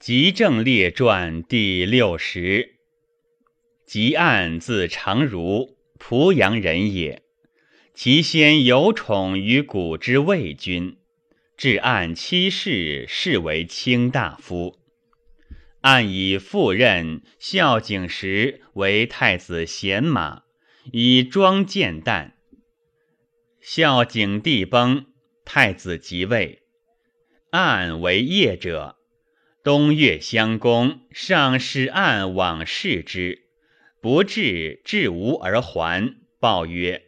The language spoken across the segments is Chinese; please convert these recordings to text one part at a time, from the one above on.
吉正列传第六十。吉案字长如，濮阳人也。其先有宠于古之魏君，至案七世，是为卿大夫。案以赴任孝景时为太子贤马，以庄见旦。孝景帝崩，太子即位，案为业者。东岳襄公上使案往视之，不至，至无而还。报曰：“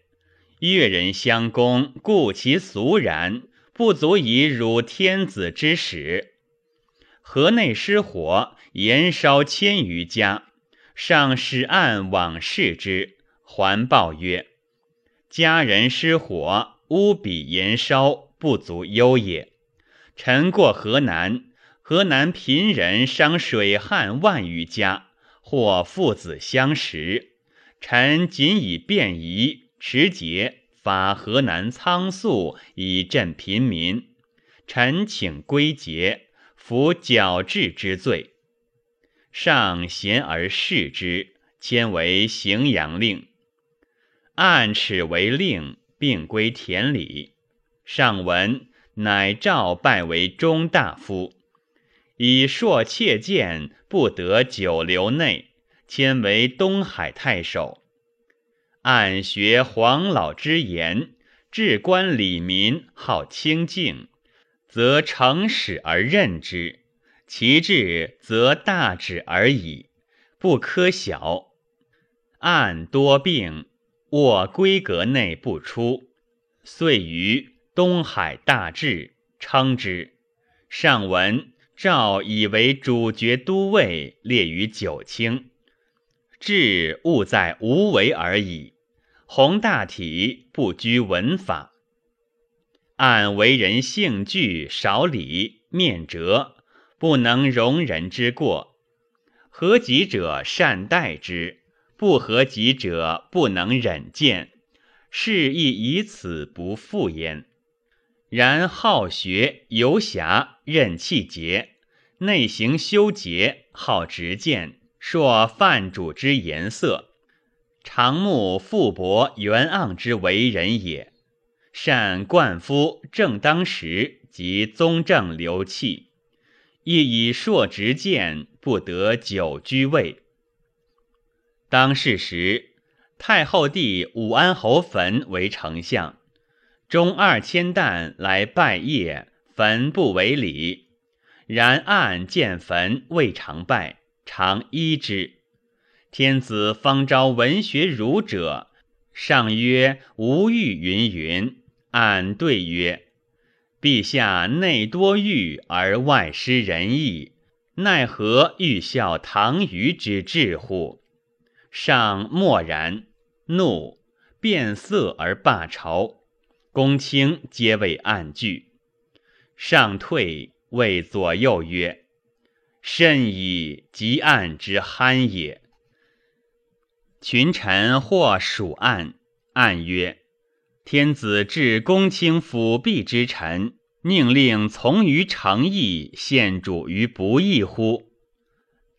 越人襄公故其俗然，不足以辱天子之使。河内失火，延烧千余家，上使案往视之，还报曰：‘家人失火，屋比延烧，不足忧也。’臣过河南。”河南贫人伤水旱万余家，或父子相食。臣仅以便宜持节发河南仓粟，以赈贫民。臣请归节，服矫治之罪。上贤而视之，迁为荥阳令。按齿为令，并归田里。上闻，乃诏拜为中大夫。以硕窃见，不得久留内，迁为东海太守。按学黄老之言，治官理民，好清静，则诚始而任之；其志则大止而已，不苛小。按多病，卧闺阁内不出，遂于东海大治，称之。上闻。诏以为主角都尉，列于九卿。志务在无为而已。宏大体，不拘文法。按为人性具，少礼，面折，不能容人之过。合己者善待之，不合己者不能忍见。是亦以此不复焉。然好学游侠，任气节，内行修节，好直谏，硕范主之颜色，常慕富伯元盎之为人也。善冠夫正当时及宗正流气，亦以硕直谏，不得久居位。当世时，太后弟武安侯坟为丞相。中二千担来拜谒，坟不为礼。然案见坟未尝拜，常依之。天子方招文学儒者，上曰吾欲云云。按对曰：陛下内多欲而外失仁义，奈何欲效唐虞之志乎？上默然，怒，变色而罢朝。公卿皆为暗惧，上退谓左右曰：“甚矣，极暗之酣也。”群臣或属暗，暗曰：“天子治公卿辅弼之臣，宁令从于诚意，献主于不义乎？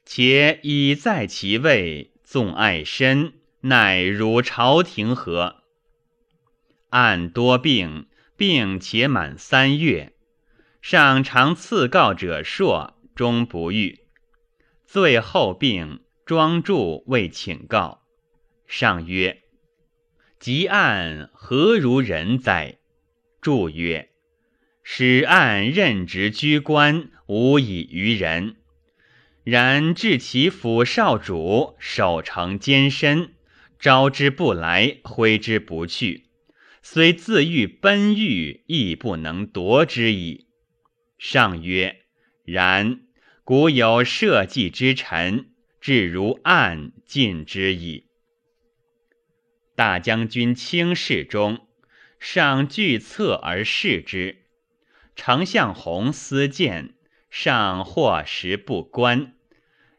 且已在其位，纵爱身，乃辱朝廷何？”按多病，病且满三月，上常赐告者硕，终不愈。最后病，庄助未请告。上曰：“及案何如人哉？”注曰：“使案任职居官，无以于人。然至其府少主，守城坚深，招之不来，挥之不去。”虽自欲奔欲，亦不能夺之矣。上曰：然。古有社稷之臣，至如暗，尽之矣。大将军轻视中，上惧侧而视之。丞相弘思谏，上或时不观。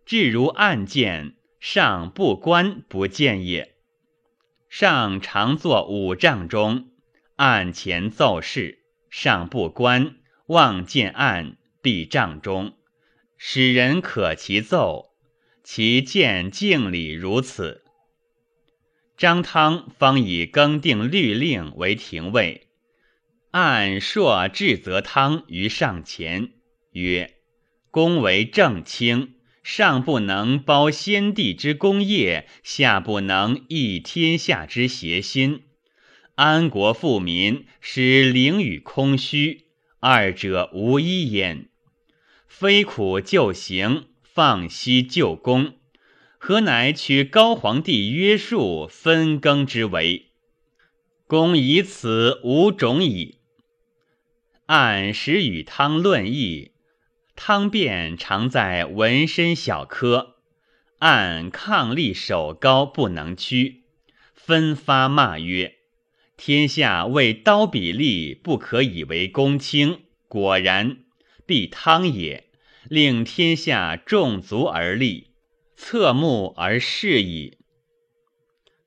至如暗见，上不观不见也。上常坐五丈中，案前奏事，上不观，望见案，必帐中，使人可其奏，其见敬礼如此。张汤方以更定律令为廷尉，按朔至则汤于上前曰：“公为正卿，上不能包先帝之功业，下不能益天下之邪心。安国富民，使灵与空虚，二者无一焉。非苦就行，放息就功。”何乃取高皇帝约束分耕之为？公以此无种矣。按时与汤论议，汤便常在纹身小科，按抗力首高不能屈，分发骂曰：“天下为刀笔利，不可以为公卿。果然，必汤也，令天下众足而立。”侧目而视矣。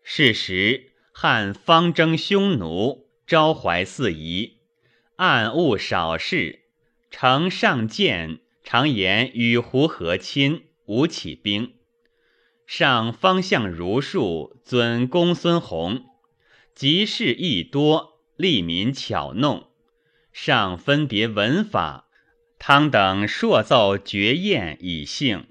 是时，汉方征匈奴，招怀四夷，暗务少事。丞上谏，常言与胡和亲，无起兵。上方向如数，尊公孙弘，集事亦多，利民巧弄。上分别文法，汤等硕奏绝宴以兴。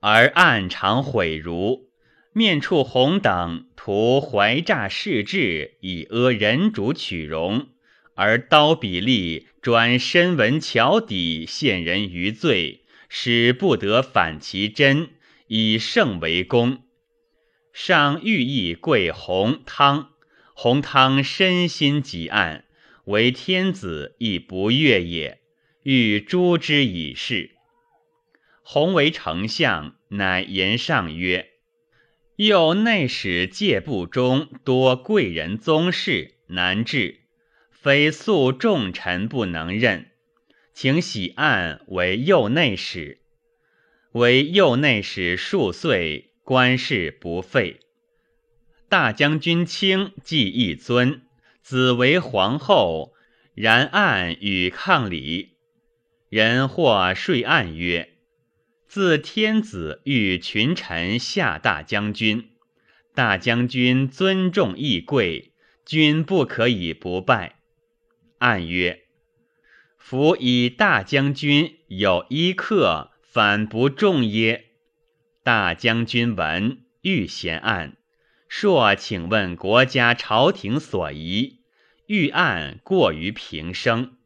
而暗常毁儒，面触红等图怀诈世志，以阿人主取容；而刀笔利转身文巧底，陷人于罪，使不得反其真，以圣为功。上欲意贵弘汤，弘汤身心极暗，为天子亦不悦也，欲诛之以事。弘为丞相，乃言上曰：“又内史介部中多贵人宗室，难治，非素重臣不能任，请喜案为右内史。为右内史数岁，官事不废。大将军卿既一尊，子为皇后，然案与抗礼。人或说案曰。”自天子遇群臣下大将军，大将军尊重义贵，君不可以不拜。暗曰：夫以大将军有一客，反不重耶？大将军闻，欲贤案，朔请问国家朝廷所宜，欲案过于平生。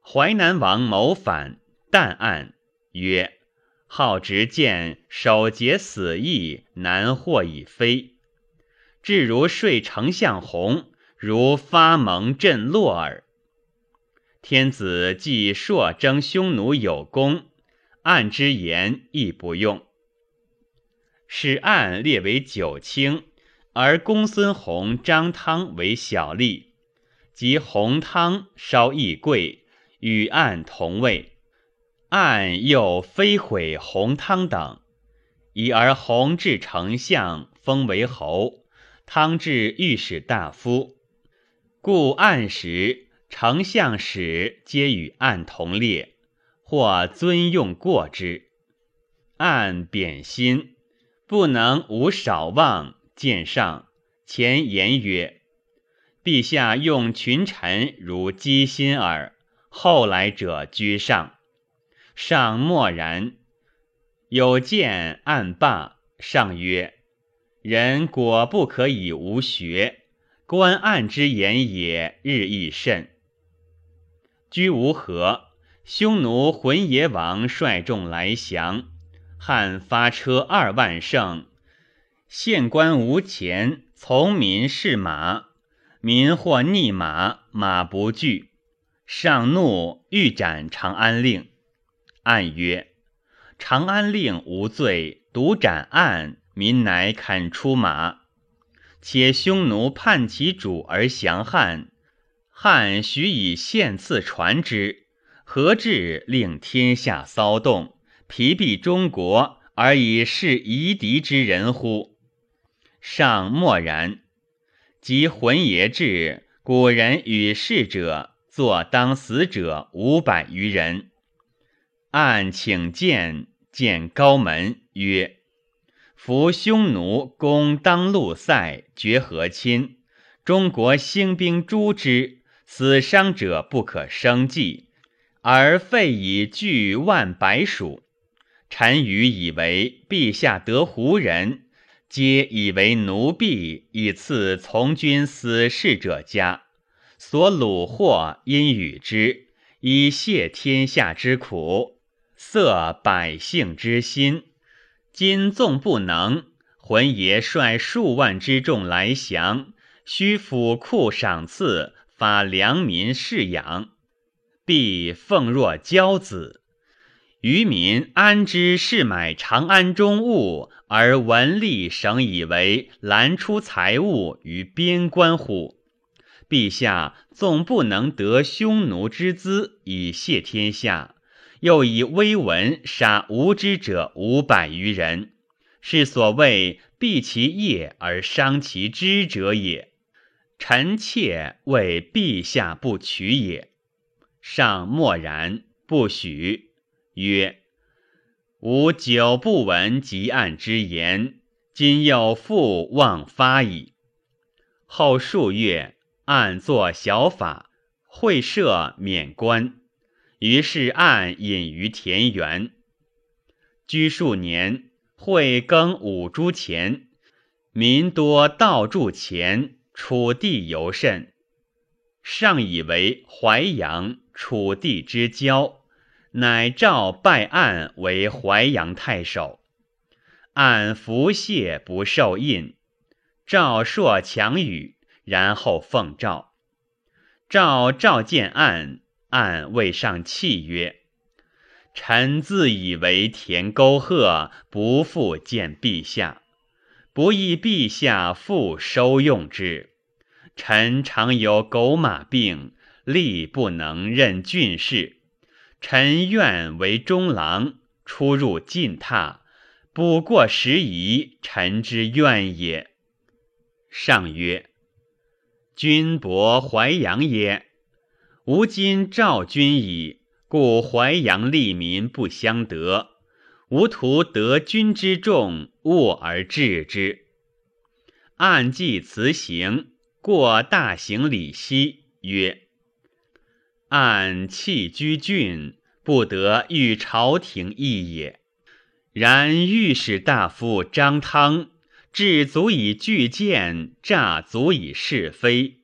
淮南王谋反，但案。曰：好执剑，守节死义，难获已非。至如睡丞相弘，如发蒙震落耳。天子既朔征匈奴有功，案之言亦不用。使案列为九卿，而公孙弘、张汤为小吏，即弘汤稍易贵，与案同位。暗又非毁弘汤等，已而弘至丞相，封为侯；汤至御史大夫，故暗时丞相使皆与暗同列，或尊用过之。暗贬心，不能无少望。见上前言曰：“陛下用群臣如鸡心耳。”后来者居上。上默然，有见暗罢。上曰：“人果不可以无学，观案之言也，日益甚。”居无何，匈奴浑邪王率众来降，汉发车二万乘，县官无钱，从民试马，民或逆马，马不惧。上怒，欲斩长安令。按曰：“长安令无罪，独斩案，民乃肯出马。且匈奴叛其主而降汉，汉许以献赐传之，何至令天下骚动，疲弊中国，而以示夷狄之人乎？”上默然。及浑邪至，古人与逝者，坐当死者五百余人。按请见，见高门曰：“夫匈奴攻当路塞，绝和亲，中国兴兵诛之，死伤者不可生计，而废以拒万百属。臣愚以为陛下得胡人。”皆以为奴婢，以赐从军死士者家，所虏获因与之，以泄天下之苦，塞百姓之心。今纵不能，浑爷率数万之众来降，须府库赏赐，发良民饲养，必奉若骄子。愚民安知是买长安中物，而文吏省以为拦出财物于边关乎？陛下纵不能得匈奴之资以谢天下，又以威文杀无知者五百余人，是所谓避其业而伤其知者也。臣妾为陛下不取也。上默然不许。曰：吾久不闻及案之言，今又复望发矣。后数月，案作小法，会赦免官。于是案隐于田园。居数年，会更五铢钱，民多盗铸钱，楚地尤甚。上以为淮阳楚地之交。乃诏拜案为淮阳太守，按服谢不受印，诏朔强语，然后奉诏。诏召见案，案未上泣曰：“臣自以为田沟壑，不复见陛下，不意陛下复收用之。臣常有狗马病，力不能任郡事。”臣愿为中郎，出入进榻，补过时宜，臣之愿也。上曰：“君伯淮阳也，吾今召君矣，故淮阳利民不相得。吾徒得君之众，恶而治之。按计辞行，过大行礼西，曰。”按弃居郡，不得遇朝廷意也。然御史大夫张汤，智足以拒谏，诈足以是非，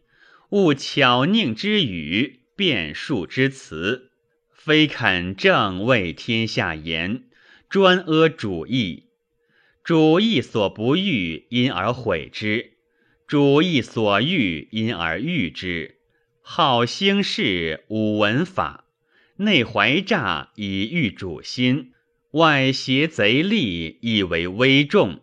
勿巧佞之语，辩术之辞，非肯正为天下言，专阿主义。主义所不欲，因而毁之；主义所欲，因而欲之。好兴事，武文法，内怀诈以御主心，外挟贼利以为威重。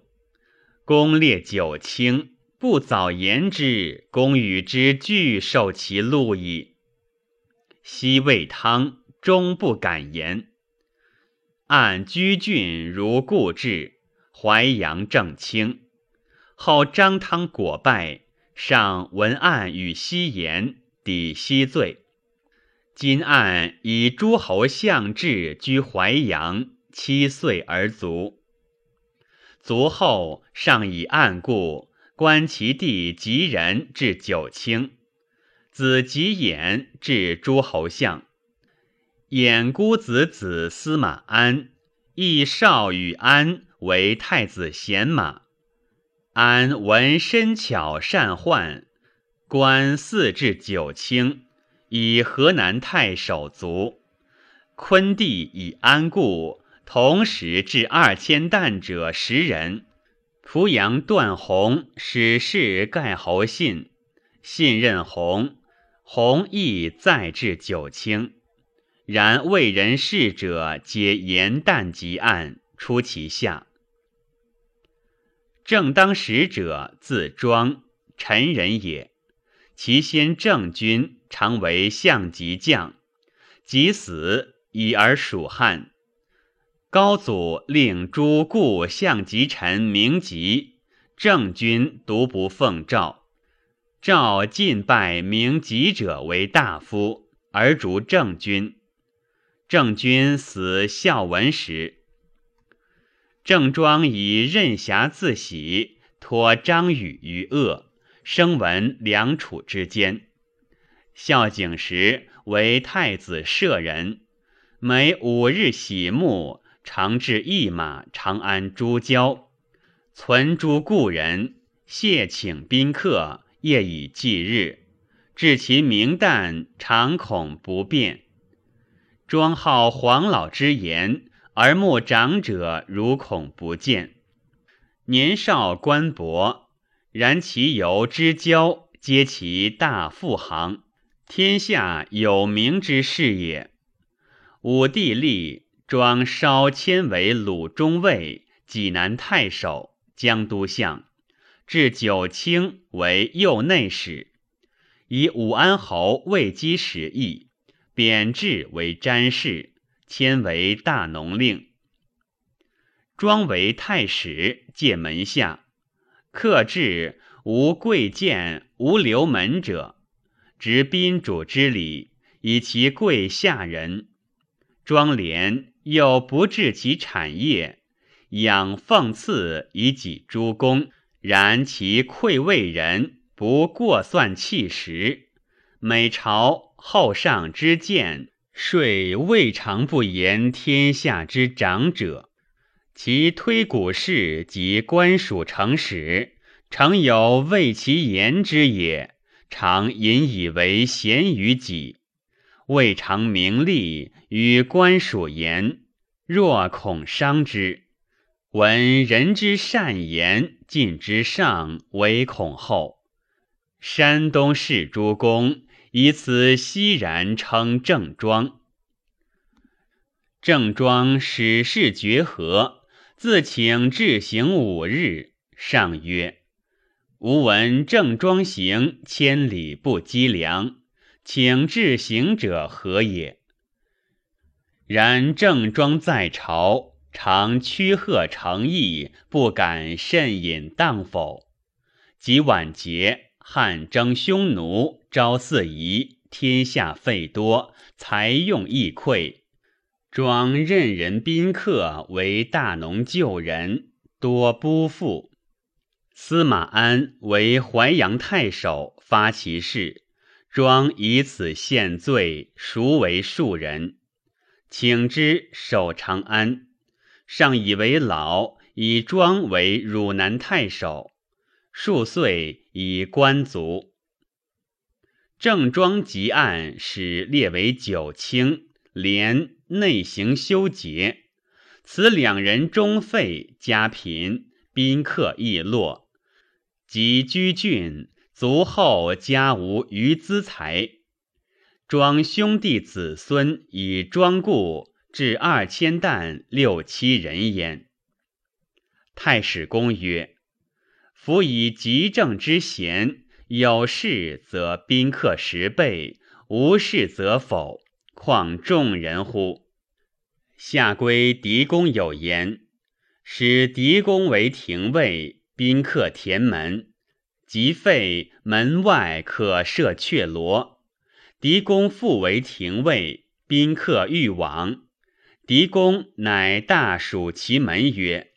公列九卿，不早言之，公与之俱受其禄矣。昔魏汤终不敢言。按居郡如故制，淮阳正清。后张汤果败，上文案与西言。抵西罪，今案以诸侯相志居淮阳，七岁而卒。卒后，上以案故，观其弟吉人至九卿，子吉衍至诸侯相。衍孤子子司马安，亦少与安为太子贤马。安闻身巧善宦。官四至九卿，以河南太守卒。昆弟以安固，同时至二千担者十人。濮阳段宏使事盖侯信，信任宏，弘毅再至九卿。然为人事者，皆言旦及案，出其下。正当使者，字庄，陈人也。其先郑君常为相及将，及死以而属汉。高祖令诸故相及臣名籍，郑君独不奉诏。诏进拜名籍者为大夫，而逐郑君。郑君死孝文时，郑庄以任侠自喜，托张宇于恶，声闻梁楚之间。孝景时为太子舍人，每五日洗沐，常至一马长安诸郊，存诸故人，谢请宾客，夜以继日，至其明旦，常恐不便。庄好黄老之言，而慕长者如恐不见。年少官薄，然其游之交，皆其大富行。天下有名之士也。武帝立，庄稍迁为鲁中尉、济南太守、江都相，至九卿为右内史，以武安侯位基使役，贬制为詹事，迁为大农令。庄为太史，借门下，克制无贵贱、无留门者。执宾主之礼，以其贵下人；庄廉又不治其产业，养奉赐以己诸公。然其愧位人，不过算气时。每朝后上之见，遂未尝不言天下之长者。其推古事及官属成史，诚有为其言之也。常引以为贤于己，未尝名利与官属言，若恐伤之。闻人之善言，尽之上，唯恐后。山东士诸公以此熙然称郑庄。郑庄始事绝和，自请至行五日，上曰。吾闻郑庄行千里不积粮，请至行者何也？然郑庄在朝，常屈贺诚意，不敢甚饮当否？及晚节，汉征匈奴，招四夷，天下费多，财用亦匮。庄任人宾客为大农救人，多不富。司马安为淮阳太守，发其事，庄以此献罪，赎为庶人，请之守长安。上以为老，以庄为汝南太守，数岁以官卒。郑庄及案，使列为九卿，连内行修节。此两人终废，家贫，宾客亦落。及居郡，卒后家无余资财。庄兄弟子孙以庄固，至二千担六七人焉。太史公曰：“夫以极正之贤，有事则宾客十倍，无事则否，况众人乎？”下归狄公有言：“使狄公为廷尉。”宾客填门，即废门外可设阙罗。狄公复为廷尉，宾客欲往，狄公乃大属其门曰：“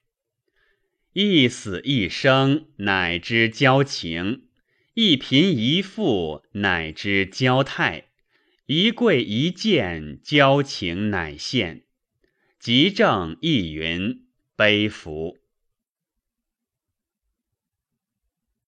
一死一生，乃知交情；一贫一富，乃知交态；一贵一贱，交情乃现。”即正亦云：“悲服。”